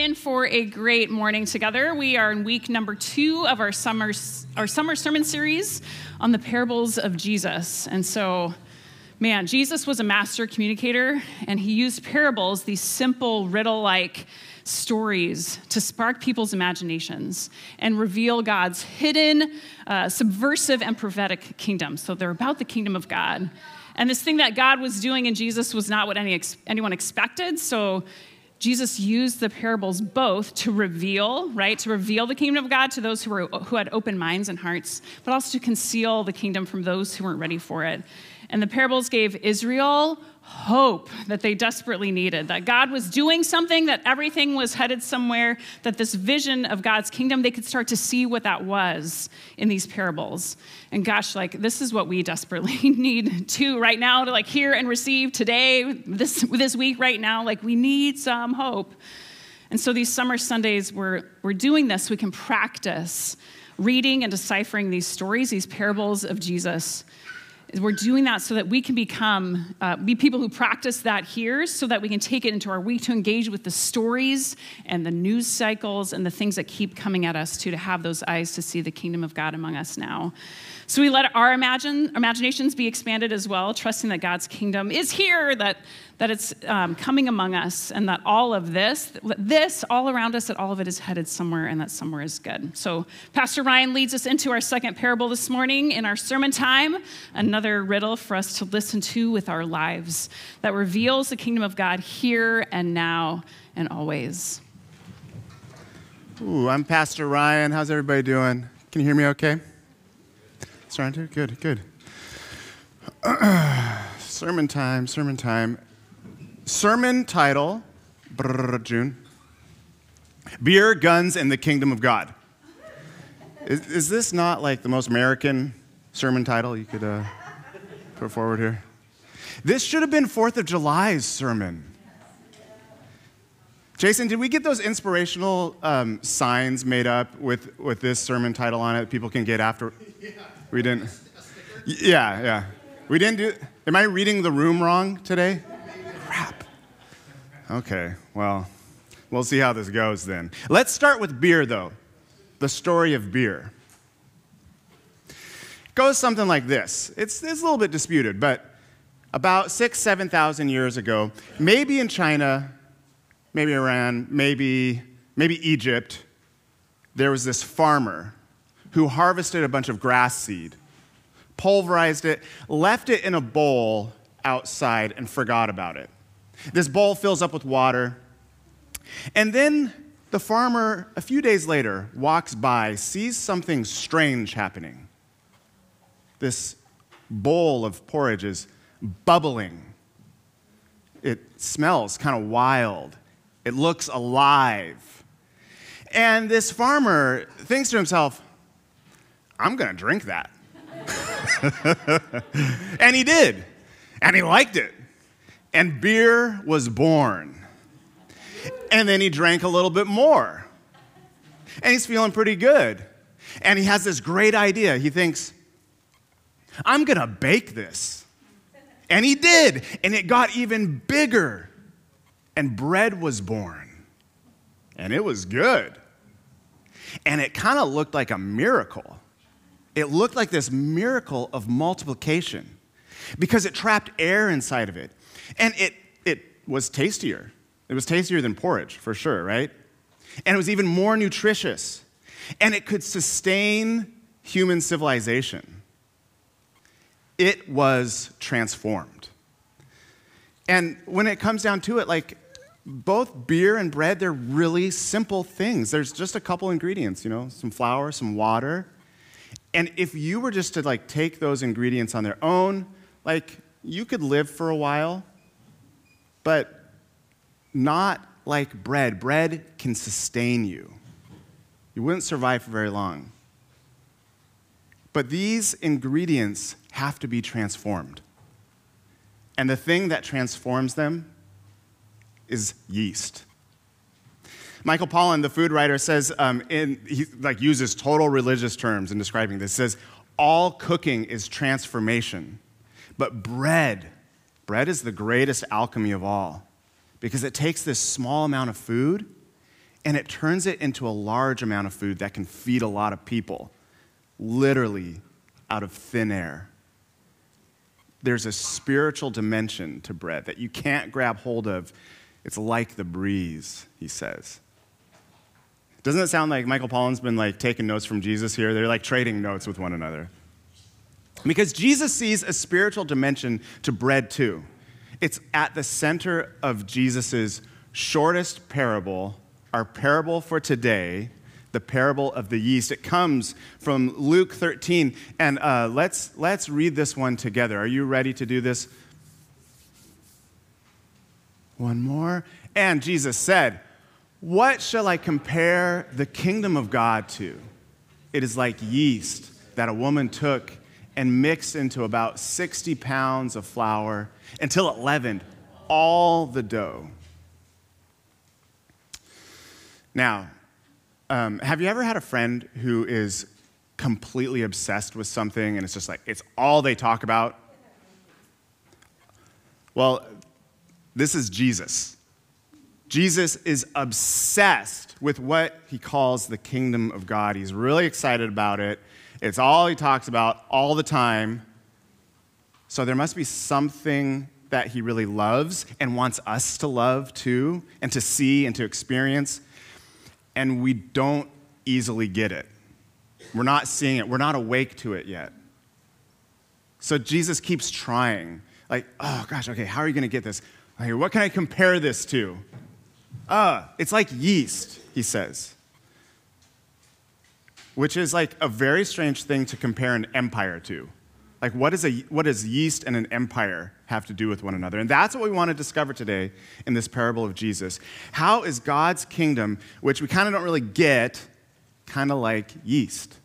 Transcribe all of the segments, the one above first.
in for a great morning together. We are in week number two of our summer, our summer sermon series on the parables of Jesus. And so, man, Jesus was a master communicator, and he used parables, these simple riddle like stories, to spark people's imaginations and reveal God's hidden, uh, subversive, and prophetic kingdom. So they're about the kingdom of God. And this thing that God was doing in Jesus was not what any, anyone expected. So Jesus used the parables both to reveal, right, to reveal the kingdom of God to those who, were, who had open minds and hearts, but also to conceal the kingdom from those who weren't ready for it. And the parables gave Israel hope that they desperately needed that God was doing something, that everything was headed somewhere, that this vision of God's kingdom, they could start to see what that was in these parables. And gosh, like this is what we desperately need too right now to like hear and receive today, this, this week, right now. Like we need some hope. And so these summer Sundays, we're, we're doing this. We can practice reading and deciphering these stories, these parables of Jesus we're doing that so that we can become uh, be people who practice that here so that we can take it into our week to engage with the stories and the news cycles and the things that keep coming at us too to have those eyes to see the kingdom of god among us now so we let our imagine, imaginations be expanded as well, trusting that God's kingdom is here, that, that it's um, coming among us, and that all of this, this all around us, that all of it is headed somewhere, and that somewhere is good. So Pastor Ryan leads us into our second parable this morning in our sermon time, another riddle for us to listen to with our lives that reveals the kingdom of God here and now and always. Ooh, I'm Pastor Ryan. How's everybody doing? Can you hear me okay? Starting to? Good, good. sermon time, sermon time. Sermon title, June. Beer, Guns, and the Kingdom of God. Is, is, this not like the most American sermon title you could uh, put forward here? This should have been 4th of July's sermon. Jason, did we get those inspirational um, signs made up with, with this sermon title on it people can get after? Yeah. We didn't. Yeah, yeah. We didn't do. Am I reading the room wrong today? Crap. Okay, well, we'll see how this goes then. Let's start with beer, though. The story of beer. Goes something like this. It's, it's a little bit disputed, but about six, 7,000 years ago, maybe in China, maybe Iran, maybe, maybe Egypt, there was this farmer who harvested a bunch of grass seed, pulverized it, left it in a bowl outside, and forgot about it. This bowl fills up with water. And then the farmer, a few days later, walks by, sees something strange happening. This bowl of porridge is bubbling. It smells kind of wild. It looks alive. And this farmer thinks to himself, I'm going to drink that. and he did. And he liked it. And beer was born. And then he drank a little bit more. And he's feeling pretty good. And he has this great idea. He thinks, I'm going to bake this. And he did. And it got even bigger. And bread was born. And it was good. And it kind of looked like a miracle it looked like this miracle of multiplication because it trapped air inside of it. And it, it was tastier. It was tastier than porridge, for sure, right? And it was even more nutritious. And it could sustain human civilization. It was transformed. And when it comes down to it, like both beer and bread, they're really simple things. There's just a couple ingredients, you know, some flour, some water, and if you were just to like take those ingredients on their own, like you could live for a while, but not like bread. Bread can sustain you. You wouldn't survive for very long. But these ingredients have to be transformed. And the thing that transforms them is yeast. Michael Pollan, the food writer, says, um, in, he like uses total religious terms in describing this. Says, all cooking is transformation, but bread, bread is the greatest alchemy of all because it takes this small amount of food and it turns it into a large amount of food that can feed a lot of people, literally out of thin air. There's a spiritual dimension to bread that you can't grab hold of. It's like the breeze, he says. Doesn't it sound like Michael Pollan's been like taking notes from Jesus here? They're like trading notes with one another. Because Jesus sees a spiritual dimension to bread too. It's at the center of Jesus' shortest parable, our parable for today, the parable of the yeast. It comes from Luke 13. And uh, let's, let's read this one together. Are you ready to do this? One more. And Jesus said, What shall I compare the kingdom of God to? It is like yeast that a woman took and mixed into about 60 pounds of flour until it leavened all the dough. Now, um, have you ever had a friend who is completely obsessed with something and it's just like, it's all they talk about? Well, this is Jesus. Jesus is obsessed with what he calls the kingdom of God. He's really excited about it. It's all he talks about all the time. So there must be something that he really loves and wants us to love too, and to see and to experience and we don't easily get it. We're not seeing it, we're not awake to it yet. So Jesus keeps trying. Like, oh gosh, okay, how are you going to get this? Like, what can I compare this to? Uh, it's like yeast, he says. Which is like a very strange thing to compare an empire to. Like, what, is a, what does yeast and an empire have to do with one another? And that's what we want to discover today in this parable of Jesus. How is God's kingdom, which we kind of don't really get, kind of like yeast?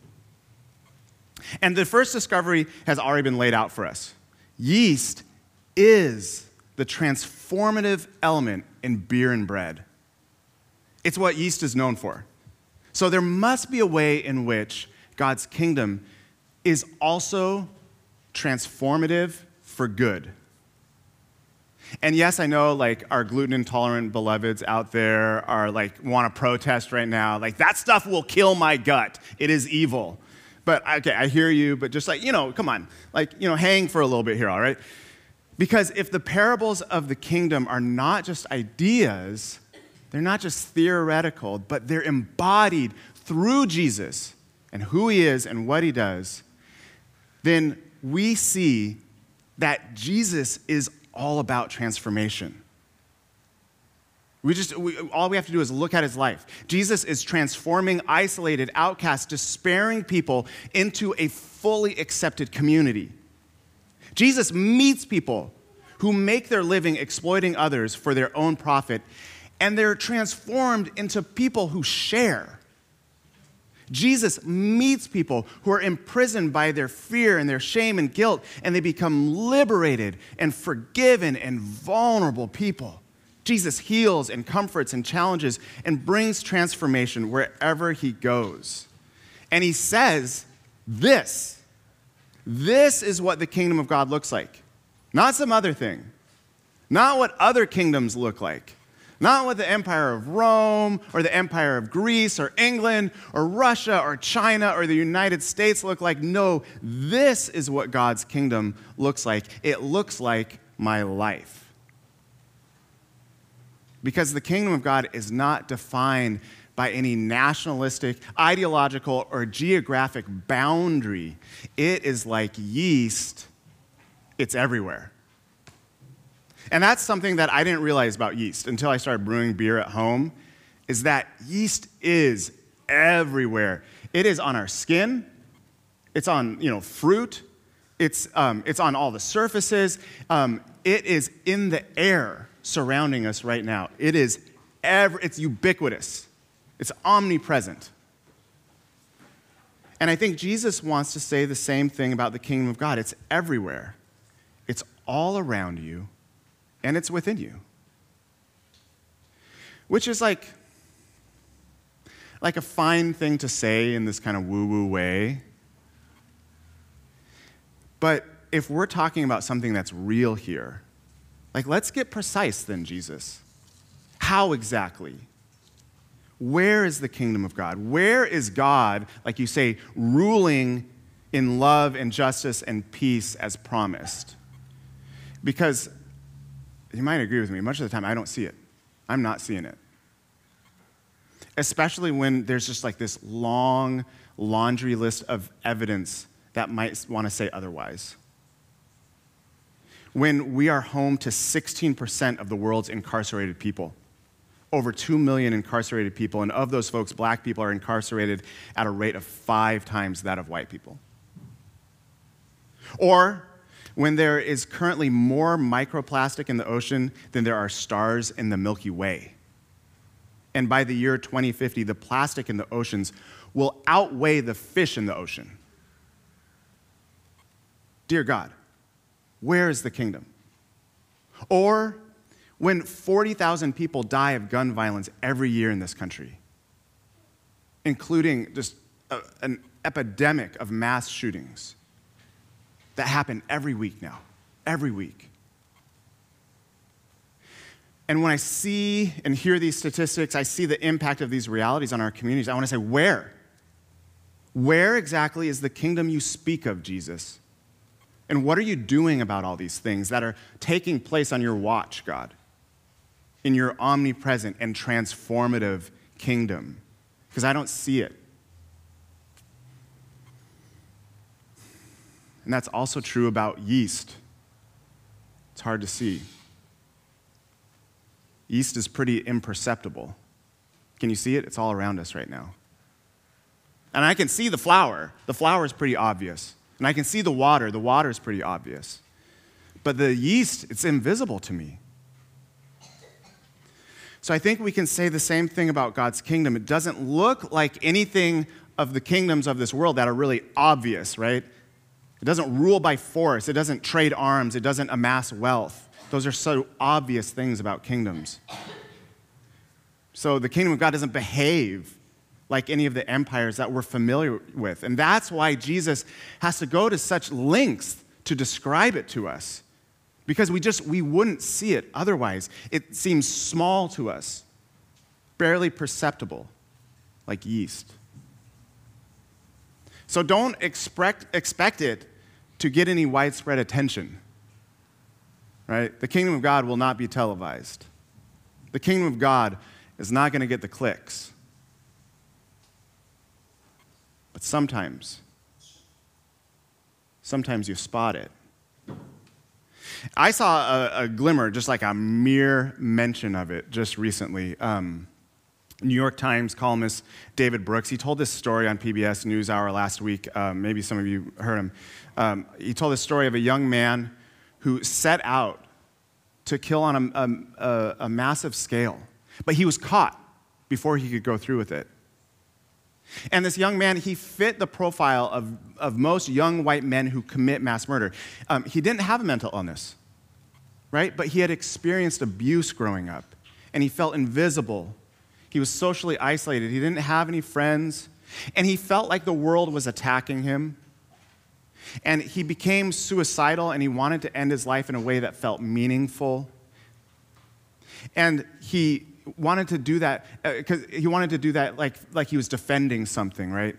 And the first discovery has already been laid out for us. Yeast is the transformative element in beer and bread. It's what yeast is known for. So there must be a way in which God's kingdom is also transformative for good. And yes, I know like our gluten intolerant beloveds out there are like want to protest right now. Like that stuff will kill my gut. It is evil. But okay, I hear you, but just like, you know, come on. Like, you know, hang for a little bit here, all right? Because if the parables of the kingdom are not just ideas, they're not just theoretical, but they're embodied through Jesus and who he is and what he does, then we see that Jesus is all about transformation. We just, we, all we have to do is look at his life. Jesus is transforming isolated, outcast, despairing people into a fully accepted community. Jesus meets people who make their living exploiting others for their own profit, and they're transformed into people who share. Jesus meets people who are imprisoned by their fear and their shame and guilt, and they become liberated and forgiven and vulnerable people. Jesus heals and comforts and challenges and brings transformation wherever he goes. And he says, This, this is what the kingdom of God looks like. Not some other thing, not what other kingdoms look like. Not what the Empire of Rome or the Empire of Greece or England or Russia or China or the United States look like. No, this is what God's kingdom looks like. It looks like my life. Because the kingdom of God is not defined by any nationalistic, ideological, or geographic boundary. It is like yeast, it's everywhere. And that's something that I didn't realize about yeast until I started brewing beer at home is that yeast is everywhere. It is on our skin, it's on, you know, fruit, it's, um, it's on all the surfaces, um, it is in the air surrounding us right now. It is ever, it's ubiquitous. It's omnipresent. And I think Jesus wants to say the same thing about the kingdom of God. It's everywhere. It's all around you and it's within you. Which is like, like a fine thing to say in this kind of woo woo way. But if we're talking about something that's real here, like let's get precise then, Jesus. How exactly? Where is the kingdom of God? Where is God, like you say, ruling in love and justice and peace as promised? Because you might agree with me, much of the time I don't see it. I'm not seeing it. Especially when there's just like this long laundry list of evidence that might want to say otherwise. When we are home to 16% of the world's incarcerated people, over 2 million incarcerated people, and of those folks, black people are incarcerated at a rate of five times that of white people. Or when there is currently more microplastic in the ocean than there are stars in the Milky Way. And by the year 2050, the plastic in the oceans will outweigh the fish in the ocean. Dear God, where is the kingdom? Or when 40,000 people die of gun violence every year in this country, including just a, an epidemic of mass shootings that happen every week now, every week. And when I see and hear these statistics, I see the impact of these realities on our communities. I want to say, where? Where exactly is the kingdom you speak of, Jesus? And what are you doing about all these things that are taking place on your watch, God, in your omnipresent and transformative kingdom? Because I don't see it. And that's also true about yeast. It's hard to see. Yeast is pretty imperceptible. Can you see it? It's all around us right now. And I can see the flour. The flour is pretty obvious. And I can see the water. The water is pretty obvious. But the yeast, it's invisible to me. So I think we can say the same thing about God's kingdom. It doesn't look like anything of the kingdoms of this world that are really obvious, right? It doesn't rule by force, it doesn't trade arms, it doesn't amass wealth. Those are so obvious things about kingdoms. So the kingdom of God doesn't behave like any of the empires that we're familiar with. And that's why Jesus has to go to such lengths to describe it to us. Because we just we wouldn't see it otherwise. It seems small to us, barely perceptible, like yeast. So don't expect, expect it to get any widespread attention. Right? The kingdom of God will not be televised. The kingdom of God is not going to get the clicks. But sometimes, sometimes you spot it. I saw a, a glimmer, just like a mere mention of it, just recently. Um, New York Times columnist David Brooks, he told this story on PBS NewsHour last week. Um, maybe some of you heard him. Um, he told the story of a young man who set out to kill on a, a, a massive scale, but he was caught before he could go through with it. And this young man, he fit the profile of, of most young white men who commit mass murder. Um, he didn't have a mental illness, right? But he had experienced abuse growing up, and he felt invisible he was socially isolated. He didn't have any friends. And he felt like the world was attacking him. And he became suicidal and he wanted to end his life in a way that felt meaningful. And he wanted to do that because uh, he wanted to do that like, like he was defending something, right?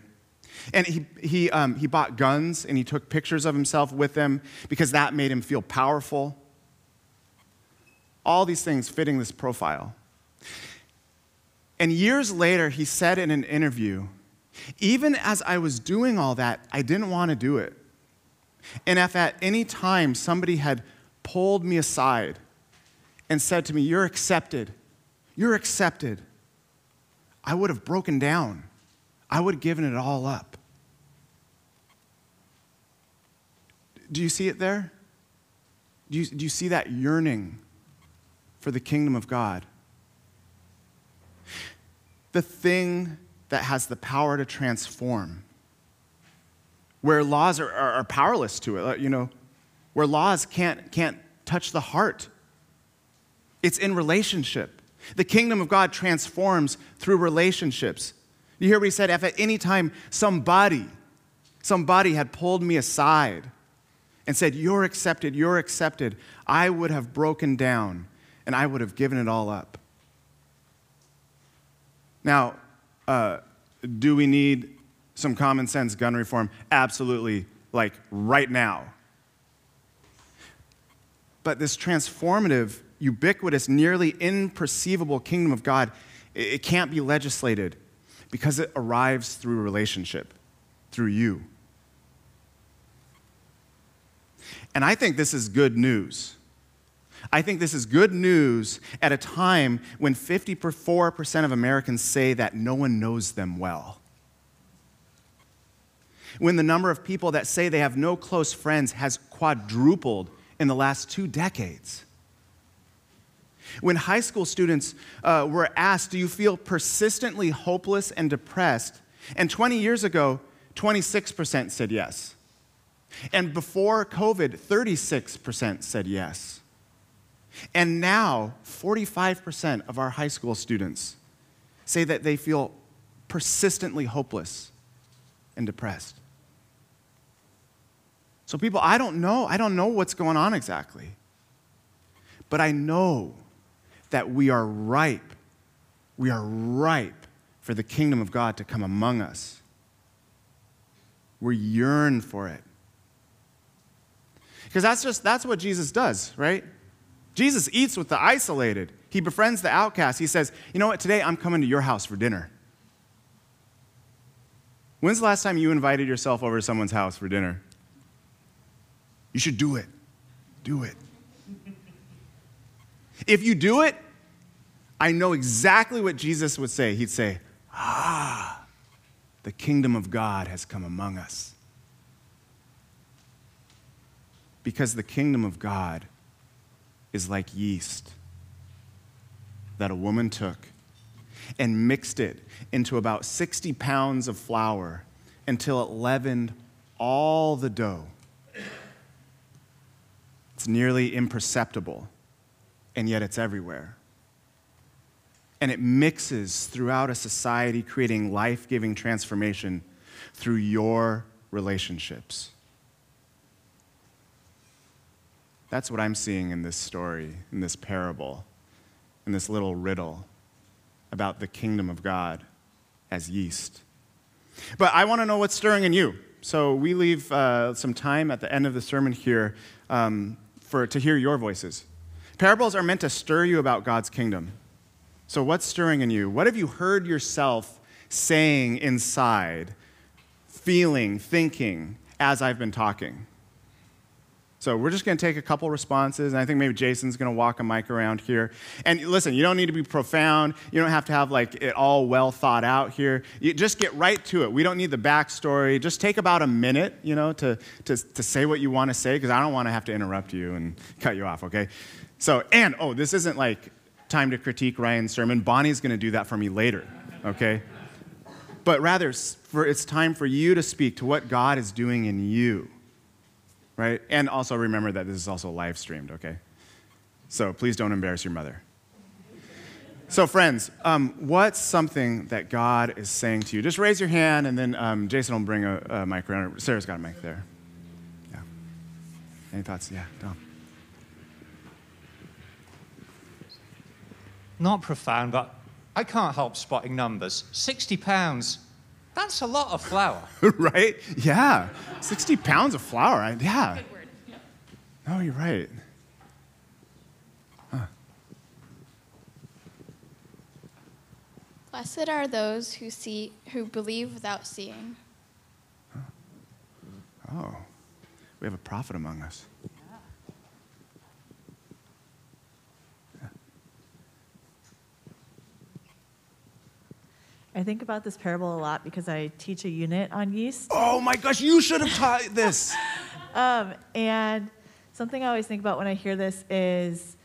And he, he, um, he bought guns and he took pictures of himself with them because that made him feel powerful. All these things fitting this profile. And years later, he said in an interview, even as I was doing all that, I didn't want to do it. And if at any time somebody had pulled me aside and said to me, You're accepted, you're accepted, I would have broken down. I would have given it all up. Do you see it there? Do you, do you see that yearning for the kingdom of God? The thing that has the power to transform, where laws are, are, are powerless to it, you know, where laws can't, can't touch the heart. It's in relationship. The kingdom of God transforms through relationships. You hear what he said? If at any time somebody, somebody had pulled me aside and said, You're accepted, you're accepted, I would have broken down and I would have given it all up. Now, uh, do we need some common sense gun reform? Absolutely, like right now. But this transformative, ubiquitous, nearly imperceivable kingdom of God, it can't be legislated because it arrives through relationship, through you. And I think this is good news. I think this is good news at a time when 54% of Americans say that no one knows them well. When the number of people that say they have no close friends has quadrupled in the last two decades. When high school students uh, were asked, Do you feel persistently hopeless and depressed? And 20 years ago, 26% said yes. And before COVID, 36% said yes. And now, 45% of our high school students say that they feel persistently hopeless and depressed. So, people, I don't know. I don't know what's going on exactly. But I know that we are ripe. We are ripe for the kingdom of God to come among us. We yearn for it. Because that's just that's what Jesus does, right? Jesus eats with the isolated. He befriends the outcast. He says, "You know what? Today I'm coming to your house for dinner." When's the last time you invited yourself over to someone's house for dinner? You should do it. Do it. If you do it, I know exactly what Jesus would say. He'd say, Ah, the kingdom of God has come among us. Because the kingdom of God is like yeast that a woman took and mixed it into about 60 pounds of flour until it leavened all the dough. It's nearly imperceptible, and yet it's everywhere. And it mixes throughout a society, creating life giving transformation through your relationships. That's what I'm seeing in this story, in this parable, in this little riddle about the kingdom of God as yeast. But I want to know what's stirring in you. So we leave uh, some time at the end of the sermon here um, for, to hear your voices. Parables are meant to stir you about God's kingdom. So, what's stirring in you? What have you heard yourself saying inside, feeling, thinking as I've been talking? So we're just going to take a couple responses, and I think maybe Jason's going to walk a mic around here. And listen, you don't need to be profound. You don't have to have like it all well thought out here. You just get right to it. We don't need the backstory. Just take about a minute, you know, to, to, to say what you want to say, because I don't want to have to interrupt you and cut you off, okay? So, and oh, this isn't like time to critique Ryan's sermon. Bonnie's going to do that for me later, okay? But rather, for, it's time for you to speak to what God is doing in you right? And also remember that this is also live streamed, okay? So please don't embarrass your mother. So, friends, um, what's something that God is saying to you? Just raise your hand, and then um, Jason will bring a, a mic around. Sarah's got a mic there. Yeah. Any thoughts? Yeah, Tom. Not profound, but I can't help spotting numbers. 60 pounds. That's a lot of flour. right? Yeah. 60 pounds of flour. Yeah. Good word. Yep. No, you're right. Huh. Blessed are those who see who believe without seeing. Oh, we have a prophet among us. Think about this parable a lot because I teach a unit on yeast. Oh my gosh, you should have taught this. Um, and something I always think about when I hear this is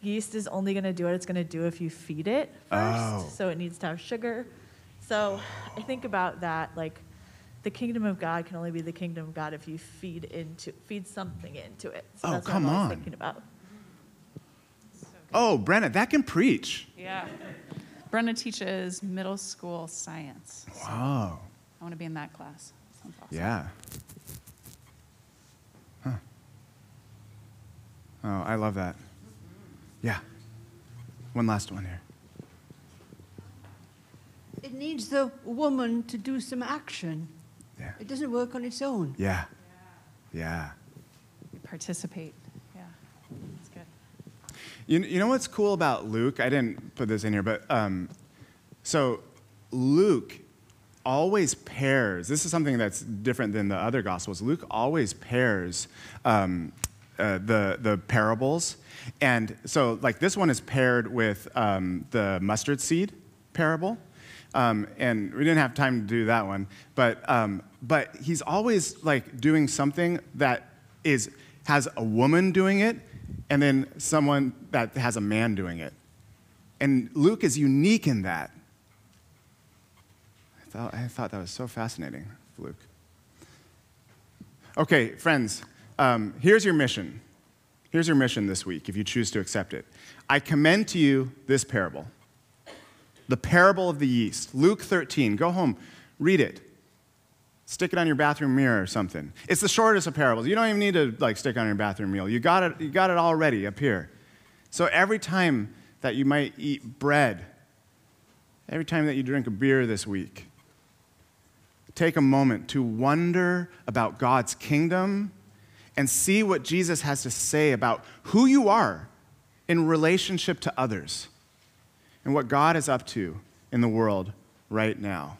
yeast is only going to do what it's going to do if you feed it first. Oh. So it needs to have sugar. So I think about that like the kingdom of God can only be the kingdom of God if you feed into feed something into it. So Oh, that's come what I'm on. thinking about. Oh, Brenna, that can preach. Yeah. Brenna teaches middle school science. Wow. I want to be in that class. Sounds awesome. Yeah. Huh. Oh, I love that. Yeah. One last one here. It needs the woman to do some action. Yeah. It doesn't work on its own. Yeah. Yeah. Participate. Yeah, that's good. You, you know what's cool about Luke? I didn't put this in here, but um, so Luke always pairs. This is something that's different than the other gospels. Luke always pairs um, uh, the the parables, and so like this one is paired with um, the mustard seed parable. Um, and we didn't have time to do that one, but um, but he's always like doing something that is has a woman doing it, and then someone that has a man doing it. And Luke is unique in that. I thought, I thought that was so fascinating, Luke. Okay, friends, um, here's your mission. Here's your mission this week, if you choose to accept it. I commend to you this parable the parable of the yeast. Luke 13. Go home, read it. Stick it on your bathroom mirror or something. It's the shortest of parables. You don't even need to like stick it on your bathroom meal. You got it, you got it already up here. So every time that you might eat bread, every time that you drink a beer this week, take a moment to wonder about God's kingdom and see what Jesus has to say about who you are in relationship to others and what God is up to in the world right now.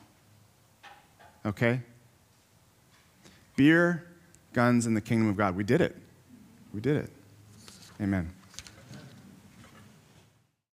Okay? Beer, guns, and the kingdom of God. We did it. We did it. Amen.